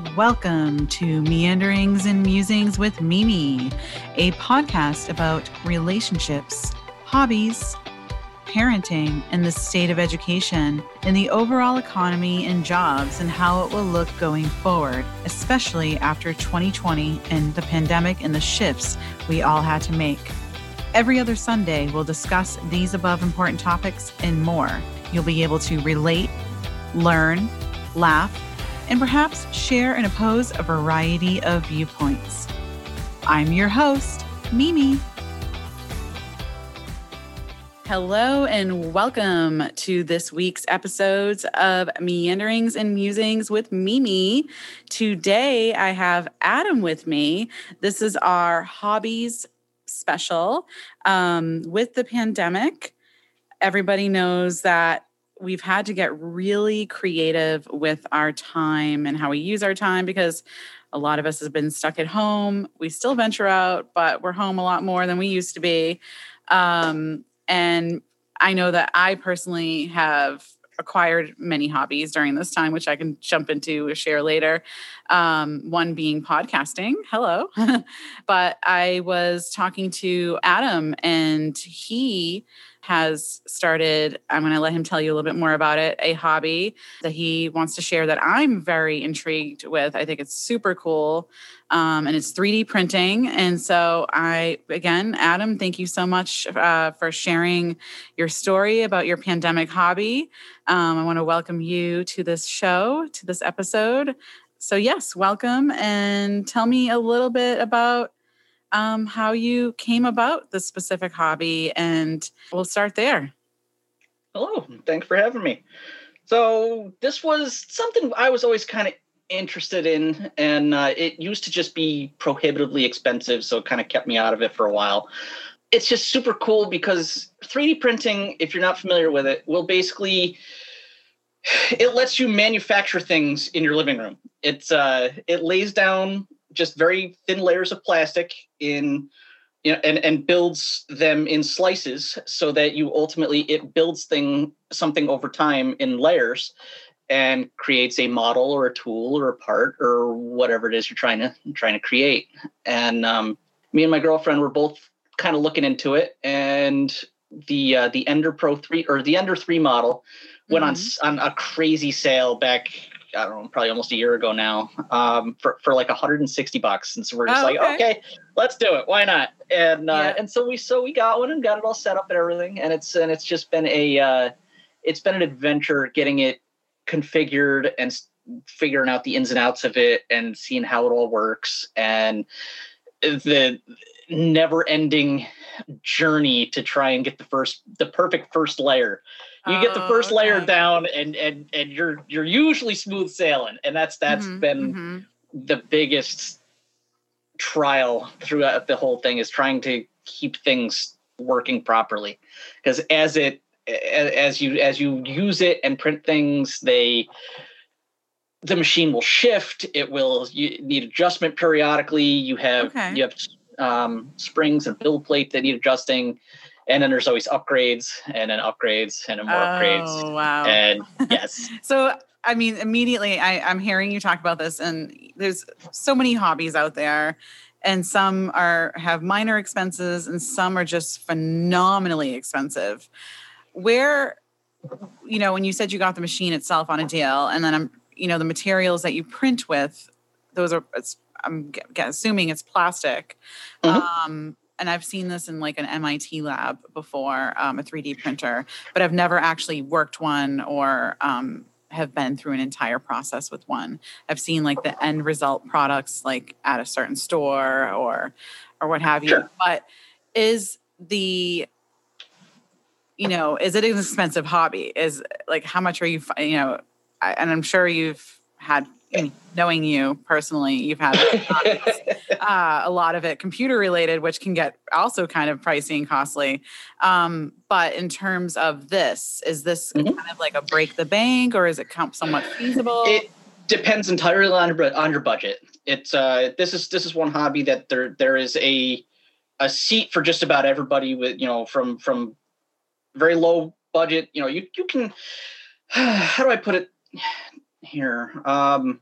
Welcome to Meanderings and Musings with Mimi, a podcast about relationships, hobbies, parenting, and the state of education, and the overall economy and jobs, and how it will look going forward, especially after 2020 and the pandemic and the shifts we all had to make. Every other Sunday, we'll discuss these above important topics and more. You'll be able to relate, learn, laugh, and perhaps share and oppose a variety of viewpoints. I'm your host, Mimi. Hello and welcome to this week's episodes of Meanderings and Musings with Mimi. Today I have Adam with me. This is our hobbies special. Um, with the pandemic, everybody knows that we've had to get really creative with our time and how we use our time because a lot of us have been stuck at home. We still venture out, but we're home a lot more than we used to be. Um, and I know that I personally have acquired many hobbies during this time, which I can jump into or share later. Um, one being podcasting. Hello. but I was talking to Adam, and he has started, I'm going to let him tell you a little bit more about it, a hobby that he wants to share that I'm very intrigued with. I think it's super cool. Um, and it's 3D printing. And so, I, again, Adam, thank you so much uh, for sharing your story about your pandemic hobby. Um, I want to welcome you to this show, to this episode. So, yes, welcome and tell me a little bit about um, how you came about this specific hobby, and we'll start there. Hello, thanks for having me. So, this was something I was always kind of interested in, and uh, it used to just be prohibitively expensive, so it kind of kept me out of it for a while. It's just super cool because 3D printing, if you're not familiar with it, will basically it lets you manufacture things in your living room. It's uh, it lays down just very thin layers of plastic in you know, and and builds them in slices so that you ultimately it builds thing something over time in layers and creates a model or a tool or a part or whatever it is you're trying to trying to create. And um, me and my girlfriend were both kind of looking into it, and the uh, the Ender Pro three or the Ender three model went mm-hmm. on on a crazy sale back I don't know, probably almost a year ago now, um, for, for like 160 bucks. And so we're just oh, like, okay. okay. let's do it. Why not? And, uh, yeah. and so we, so we got one and got it all set up and everything. And it's, and it's just been a, uh, it's been an adventure getting it configured and figuring out the ins and outs of it and seeing how it all works. And the never ending journey to try and get the first, the perfect first layer you get the first oh, okay. layer down and and and you're you're usually smooth sailing and that's that's mm-hmm, been mm-hmm. the biggest trial throughout the whole thing is trying to keep things working properly because as it as you as you use it and print things they the machine will shift it will you need adjustment periodically you have okay. you have um, springs and build plate that need adjusting and then there's always upgrades and then upgrades and then more oh, upgrades. Wow. And yes. so I mean, immediately I, I'm hearing you talk about this, and there's so many hobbies out there, and some are have minor expenses, and some are just phenomenally expensive. Where, you know, when you said you got the machine itself on a deal, and then I'm, you know, the materials that you print with, those are, I'm assuming it's plastic. Mm-hmm. Um, and I've seen this in like an MIT lab before, um, a 3D printer, but I've never actually worked one or um, have been through an entire process with one. I've seen like the end result products like at a certain store or or what have you. Sure. But is the you know, is it an expensive hobby? Is like how much are you you know, I, and I'm sure you've had knowing you personally, you've had uh, a lot of it computer related, which can get also kind of pricey and costly. Um, but in terms of this, is this mm-hmm. kind of like a break the bank, or is it somewhat feasible? It depends entirely on your, on your budget. It's uh, this is this is one hobby that there there is a a seat for just about everybody with you know from from very low budget. You know you you can how do I put it here? Um,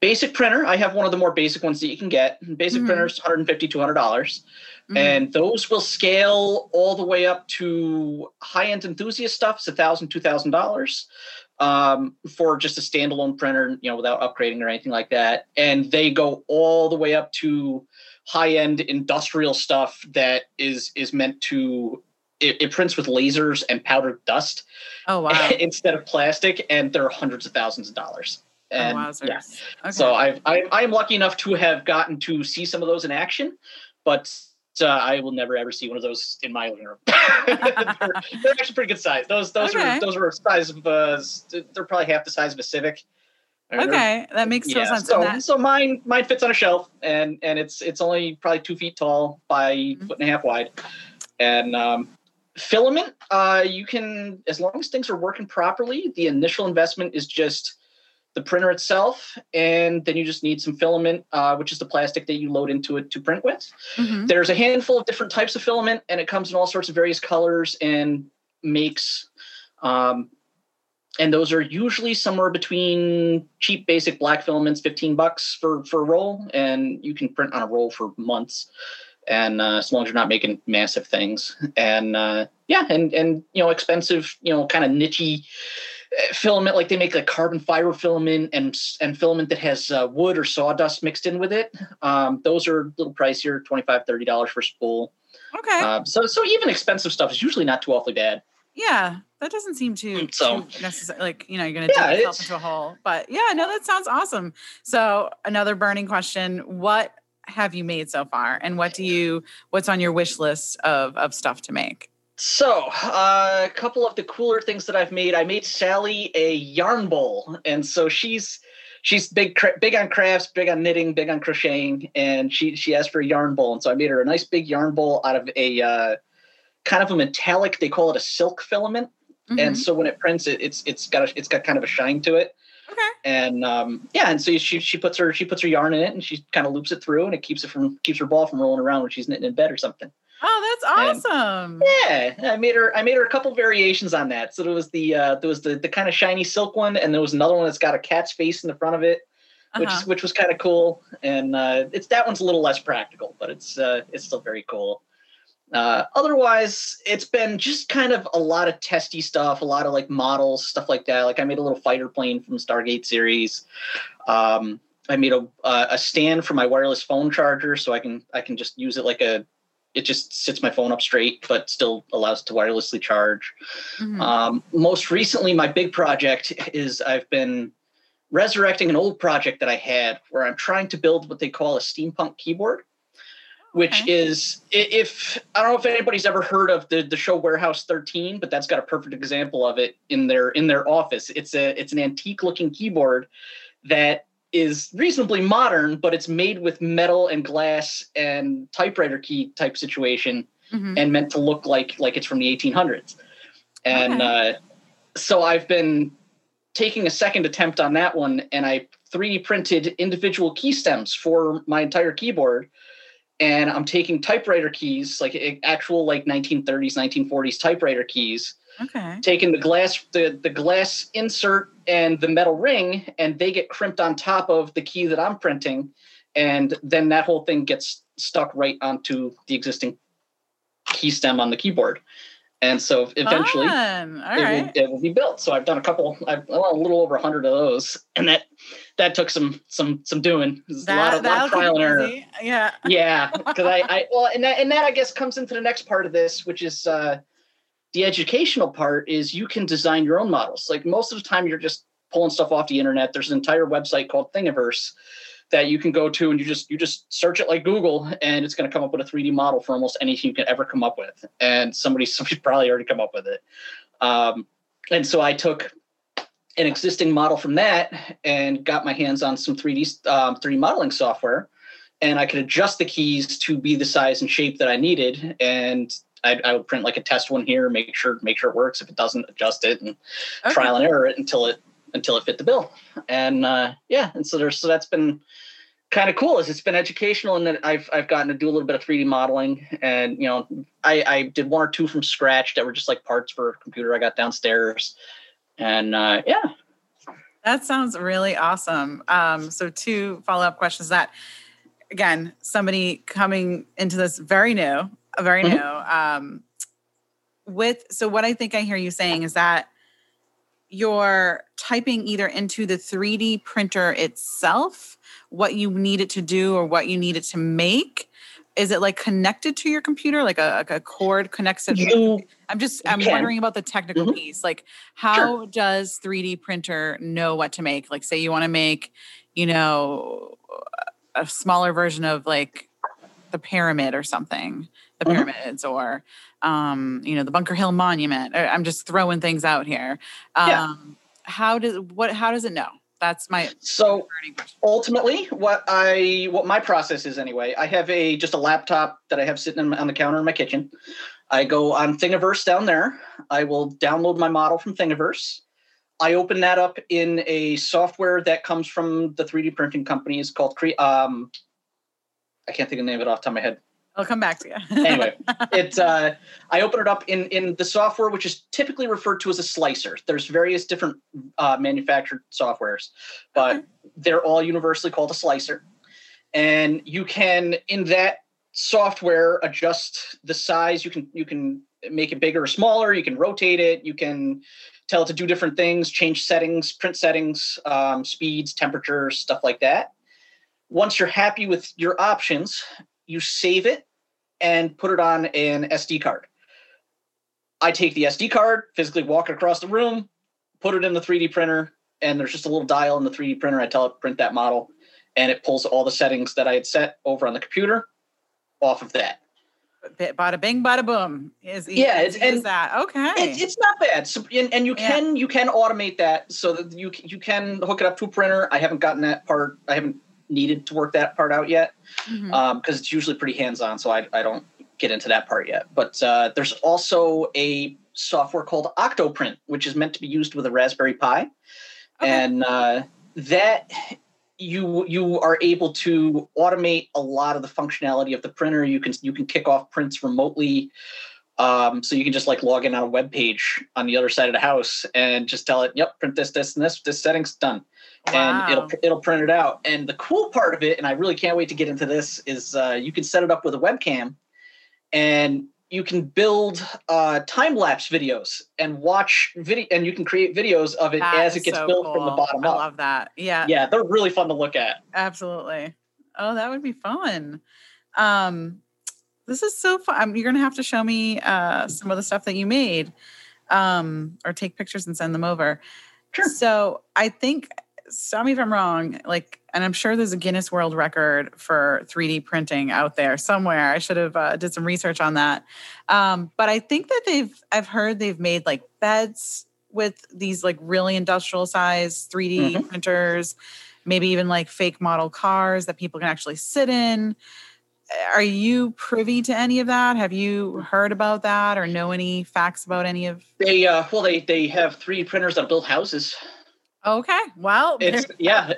basic printer. I have one of the more basic ones that you can get. Basic mm-hmm. printers, 150 200 dollars. Mm-hmm. And those will scale all the way up to high-end enthusiast stuff. It's a thousand, two thousand dollars um, for just a standalone printer, you know, without upgrading or anything like that. And they go all the way up to high-end industrial stuff that is is meant to it, it prints with lasers and powdered dust. Oh wow! instead of plastic, and they're hundreds of thousands of dollars. Oh, and oh, yeah, okay. so I've, I I am lucky enough to have gotten to see some of those in action, but uh, I will never ever see one of those in my living room. they're, they're, actually pretty good size. Those those okay. are those are size of uh, they're probably half the size of a Civic. Okay, that makes total yeah, sense. So, so mine mine fits on a shelf, and and it's it's only probably two feet tall by mm-hmm. foot and a half wide, and um, filament. Uh, you can as long as things are working properly. The initial investment is just the printer itself, and then you just need some filament, uh, which is the plastic that you load into it to print with. Mm-hmm. There's a handful of different types of filament, and it comes in all sorts of various colors and makes. Um, and those are usually somewhere between cheap basic black filaments 15 bucks for for a roll and you can print on a roll for months and uh, as long as you're not making massive things. And uh, yeah and and you know expensive you know kind of nichey uh, filament like they make like carbon fiber filament and and filament that has uh, wood or sawdust mixed in with it. Um, those are a little pricier 25 30 dollars for a spool. Okay. Um, so so even expensive stuff is usually not too awfully bad. Yeah that doesn't seem too, mm, so, too necessary like you know you're gonna yeah, dig yourself into a hole. But yeah no that sounds awesome. So another burning question. What have you made so far? And what do you what's on your wish list of of stuff to make? So uh, a couple of the cooler things that i've made i made sally a yarn bowl. And so she's she's big big on crafts big on knitting big on crocheting and she she asked for a yarn bowl. And so i made her a nice big yarn bowl out of a uh, kind of a metallic they call it a silk filament. Mm-hmm. and so when it prints it it's it's got a, it's got kind of a shine to it Okay. And um, yeah, and so she she puts her she puts her yarn in it and she kind of loops it through and it keeps it from keeps her ball from rolling around when she's knitting in bed or something. Oh, that's awesome! And yeah, I made her I made her a couple variations on that. So there was the uh, there was the the kind of shiny silk one, and there was another one that's got a cat's face in the front of it, which uh-huh. which was kind of cool. And uh, it's that one's a little less practical, but it's uh, it's still very cool. Uh, otherwise, it's been just kind of a lot of testy stuff, a lot of like models, stuff like that. Like I made a little fighter plane from Stargate series. Um, I made a a stand for my wireless phone charger, so I can I can just use it like a. It just sits my phone up straight, but still allows it to wirelessly charge. Mm-hmm. Um, most recently, my big project is I've been resurrecting an old project that I had, where I'm trying to build what they call a steampunk keyboard which okay. is if I don't know if anybody's ever heard of the the show Warehouse 13, but that's got a perfect example of it in their in their office. It's a it's an antique looking keyboard that is reasonably modern, but it's made with metal and glass and typewriter key type situation mm-hmm. and meant to look like like it's from the 1800s. And okay. uh, so I've been taking a second attempt on that one and I 3D printed individual key stems for my entire keyboard and I'm taking typewriter keys, like eh, actual like 1930s, 1940s typewriter keys. Okay. Taking the glass, the the glass insert and the metal ring, and they get crimped on top of the key that I'm printing, and then that whole thing gets stuck right onto the existing key stem on the keyboard. And so eventually it, right. will, it, will, be built. So I've done a couple, I've well, a little over a hundred of those, and that that took some some some doing. That, a lot of, lot of trial and error. Yeah, yeah. Because I, I well, and that and that I guess comes into the next part of this, which is uh, the educational part. Is you can design your own models. Like most of the time, you're just pulling stuff off the internet. There's an entire website called Thingiverse that you can go to and you just you just search it like Google and it's going to come up with a 3D model for almost anything you can ever come up with. And somebody somebody's probably already come up with it. Um, and so I took an existing model from that and got my hands on some 3D um, 3D modeling software, and I could adjust the keys to be the size and shape that I needed. And I, I would print like a test one here, make sure make sure it works. If it doesn't, adjust it and okay. trial and error it until it until it fit the bill. And uh, yeah, and so there's so that's been kind of cool. Is it's been educational and that I've I've gotten to do a little bit of 3D modeling, and you know I I did one or two from scratch that were just like parts for a computer I got downstairs, and uh, yeah. That sounds really awesome. Um, so two follow up questions. That again, somebody coming into this very new, very mm-hmm. new. Um, with so what I think I hear you saying is that you're typing either into the 3D printer itself what you need it to do or what you need it to make is it like connected to your computer like a, a cord connects it you, i'm just i'm can. wondering about the technical mm-hmm. piece like how sure. does 3d printer know what to make like say you want to make you know a smaller version of like the pyramid or something the mm-hmm. pyramids or um you know the bunker hill monument i'm just throwing things out here um yeah. how does what how does it know that's my so ultimately what i what my process is anyway i have a just a laptop that i have sitting on the counter in my kitchen. I go on thingiverse down there. I will download my model from thingiverse. I open that up in a software that comes from the 3d printing companies called cre um i can't think of the name of it off the top of my head I'll come back to you. anyway, it uh, I open it up in in the software, which is typically referred to as a slicer. There's various different uh, manufactured softwares, but okay. they're all universally called a slicer. And you can in that software adjust the size. You can you can make it bigger or smaller. You can rotate it. You can tell it to do different things, change settings, print settings, um, speeds, temperatures, stuff like that. Once you're happy with your options, you save it and put it on an SD card. I take the SD card, physically walk it across the room, put it in the 3D printer, and there's just a little dial in the 3D printer. I tell it print that model, and it pulls all the settings that I had set over on the computer off of that. Bada bing, bada boom. Is yeah, it's and that okay? It, it's not bad, so, and, and you can yeah. you can automate that so that you you can hook it up to a printer. I haven't gotten that part. I haven't needed to work that part out yet because mm-hmm. um, it's usually pretty hands on. So I, I don't get into that part yet. But uh, there's also a software called Octoprint, which is meant to be used with a Raspberry Pi, okay. and uh, that you you are able to automate a lot of the functionality of the printer. You can you can kick off prints remotely. Um, so you can just like log in on a web page on the other side of the house and just tell it, "Yep, print this, this, and this. This setting's done." Wow. and it'll it'll print it out. And the cool part of it, and I really can't wait to get into this, is uh, you can set it up with a webcam, and you can build uh, time lapse videos and watch video, and you can create videos of it that as it gets so built cool. from the bottom I up. I love that. Yeah, yeah, they're really fun to look at. Absolutely. Oh, that would be fun. Um, this is so fun. Um, you're gonna have to show me uh, some of the stuff that you made, um, or take pictures and send them over. Sure. So I think stop me if I'm wrong, like, and I'm sure there's a Guinness World Record for 3D printing out there somewhere. I should have uh, did some research on that. Um, but I think that they've, I've heard they've made like beds with these like really industrial size 3D mm-hmm. printers, maybe even like fake model cars that people can actually sit in. Are you privy to any of that? Have you heard about that or know any facts about any of? They uh, well, they they have 3D printers that build houses. Okay. Well, it's yeah.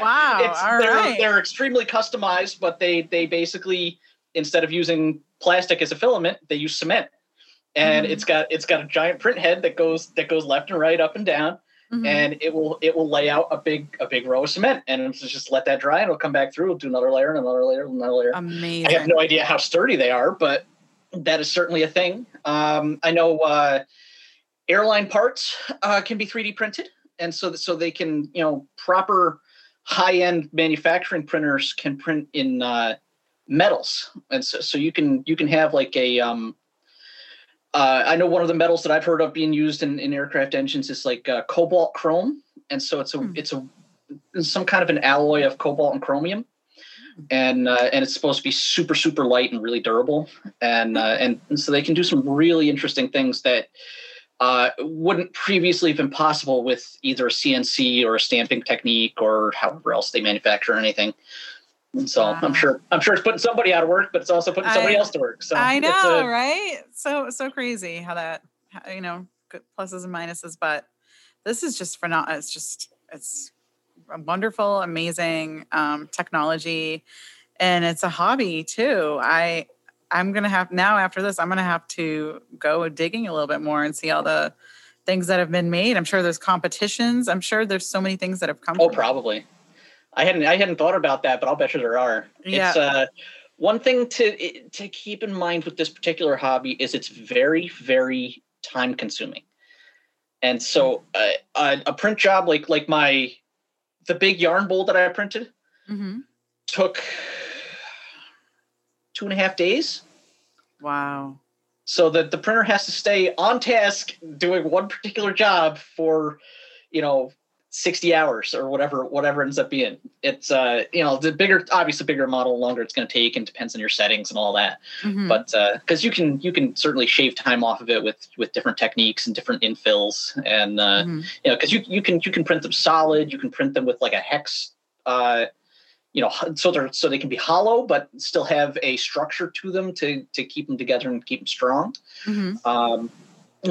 wow. It's, All they're, right. they're extremely customized, but they they basically instead of using plastic as a filament, they use cement. And mm-hmm. it's got it's got a giant print head that goes that goes left and right, up and down. Mm-hmm. And it will it will lay out a big a big row of cement and just let that dry and it'll come back through. It'll do another layer and another layer and another layer. Amazing. I have no idea how sturdy they are, but that is certainly a thing. Um, I know uh, airline parts uh, can be 3D printed and so so they can you know proper high end manufacturing printers can print in uh, metals, and so, so you can you can have like a um, uh, I know one of the metals that I've heard of being used in, in aircraft engines is like uh, cobalt chrome, and so it's a hmm. it's a some kind of an alloy of cobalt and chromium, and uh, and it's supposed to be super super light and really durable, and uh, and, and so they can do some really interesting things that uh, wouldn't previously have been possible with either a CNC or a stamping technique or however else they manufacture anything. And so wow. I'm sure I'm sure it's putting somebody out of work, but it's also putting somebody I, else to work. So I know, a, right? So so crazy how that you know pluses and minuses, but this is just for not. It's just it's a wonderful, amazing um, technology, and it's a hobby too. I I'm gonna have now after this, I'm gonna have to go digging a little bit more and see all the things that have been made. I'm sure there's competitions. I'm sure there's so many things that have come. Oh, probably. I hadn't I hadn't thought about that, but I'll bet you there are. Yeah. It's uh one thing to to keep in mind with this particular hobby is it's very very time consuming. And so uh, a, a print job like like my the big yarn bowl that I printed Mhm. took two and a half days. Wow. so that the printer has to stay on task doing one particular job for you know 60 hours or whatever whatever ends up being it's uh you know the bigger obviously bigger model longer it's going to take and depends on your settings and all that Mhm. but uh because you can you can certainly shave time off of it with with different techniques and different infills and uh Mhm. you know because you you can you can print them solid you can print them with like a hex uh you know so they're so they can be hollow but still have a structure to them to to keep them together and keep them strong Mhm. um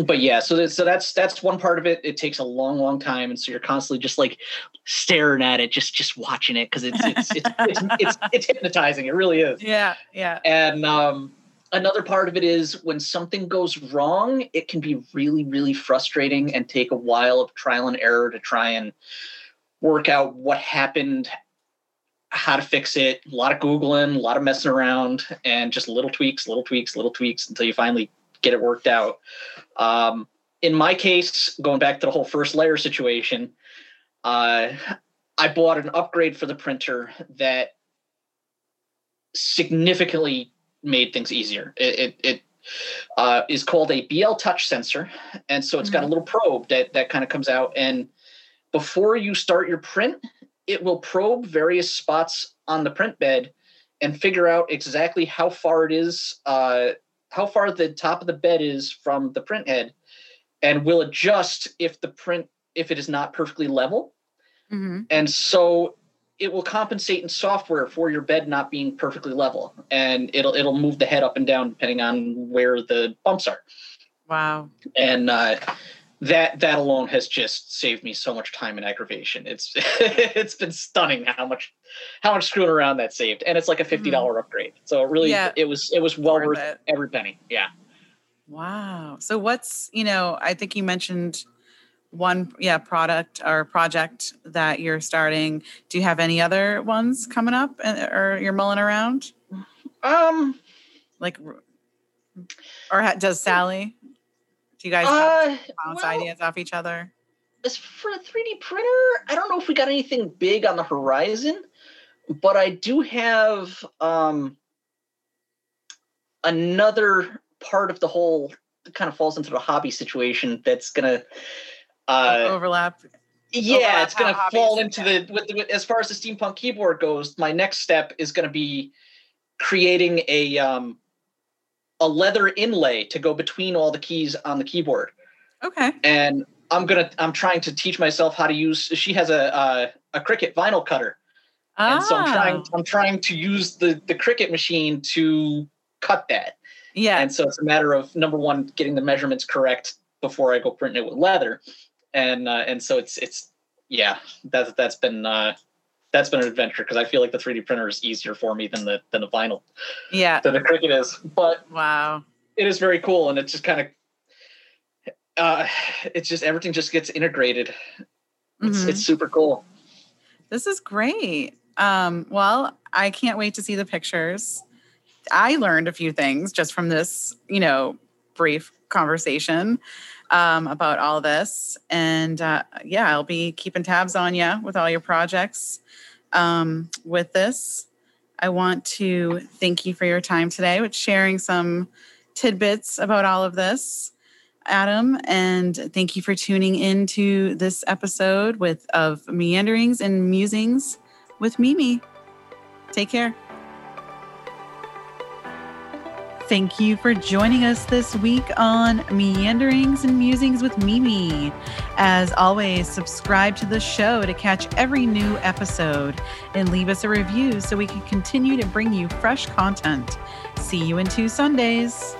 but yeah so that's so that's that's one part of it it takes a long long time and so you're constantly just like staring at it just just watching it because it's it's it's, it's it's it's hypnotizing it really is Yeah. Yeah. and um another part of it is when something goes wrong it can be really really frustrating and take a while of trial and error to try and work out what happened how to fix it a lot of googling a lot of messing around and just little tweaks little tweaks little tweaks until you finally get it worked out um, in my case going back to the whole first layer situation uh, i bought an upgrade for the printer that significantly made things easier. It it, it uh, is called a BL Touch sensor, and so it's got a little probe that that kind of comes out, and before you start your print, it will probe various spots on the print bed and figure out exactly how far it is, uh, how far the top of the bed is from the print head, and will adjust if the print if it is not perfectly level Mhm. and so it will compensate in software for your bed not being perfectly level and it'll it'll move the head up and down depending on where the bumps are Wow. and uh, that that alone has just saved me so much time and aggravation it's it's been stunning how much how much screwing around that saved and it's like a $50 upgrade so it really Yeah. it was it was well Worth worth it. every penny yeah Wow. So what's, you know, I think you mentioned one yeah, product or project that you're starting. Do you have any other ones coming up uh, or you're mulling around? um Like or does Sally? Do you guys uh, bounce well, ideas off each other? as for a 3D printer, I don't know if we got anything big on the horizon, but I do have um, another part of the whole that kind of falls into the hobby situation that's gonna uh, Overlap. yeah overlap it's gonna fall into the with, the with as far as the steampunk keyboard goes my next step is gonna be creating a um a leather inlay to go between all the keys on the keyboard Okay. and I'm gonna I'm trying to teach myself how to use. She has a a, a Cricut vinyl cutter, and so I'm trying Ah, I'm trying to use the the Cricut machine to cut that. Yeah. And so it's a matter of number one getting the measurements correct before I go printing it with leather, and uh, and so it's it's yeah that's that's been uh, that's been an adventure because I feel like the 3D printer is easier for me than the than the vinyl Yeah. than the Cricut is, but Wow. it is very cool and it just kind of uh it's just everything just gets integrated it's, Mhm. it's super cool This is great. Um, well, I can't wait to see the pictures. I learned a few things just from this, you know, brief conversation um, about all this. And uh, yeah, I'll be keeping tabs on you with all your projects um, with this. I want to thank you for your time today with sharing some tidbits about all of this. Adam, and thank you for tuning into this episode with of Meanderings and Musings with Mimi. Take care. Thank you for joining us this week on Meanderings and Musings with Mimi. As always, subscribe to the show to catch every new episode and leave us a review so we can continue to bring you fresh content. See you in two Sundays.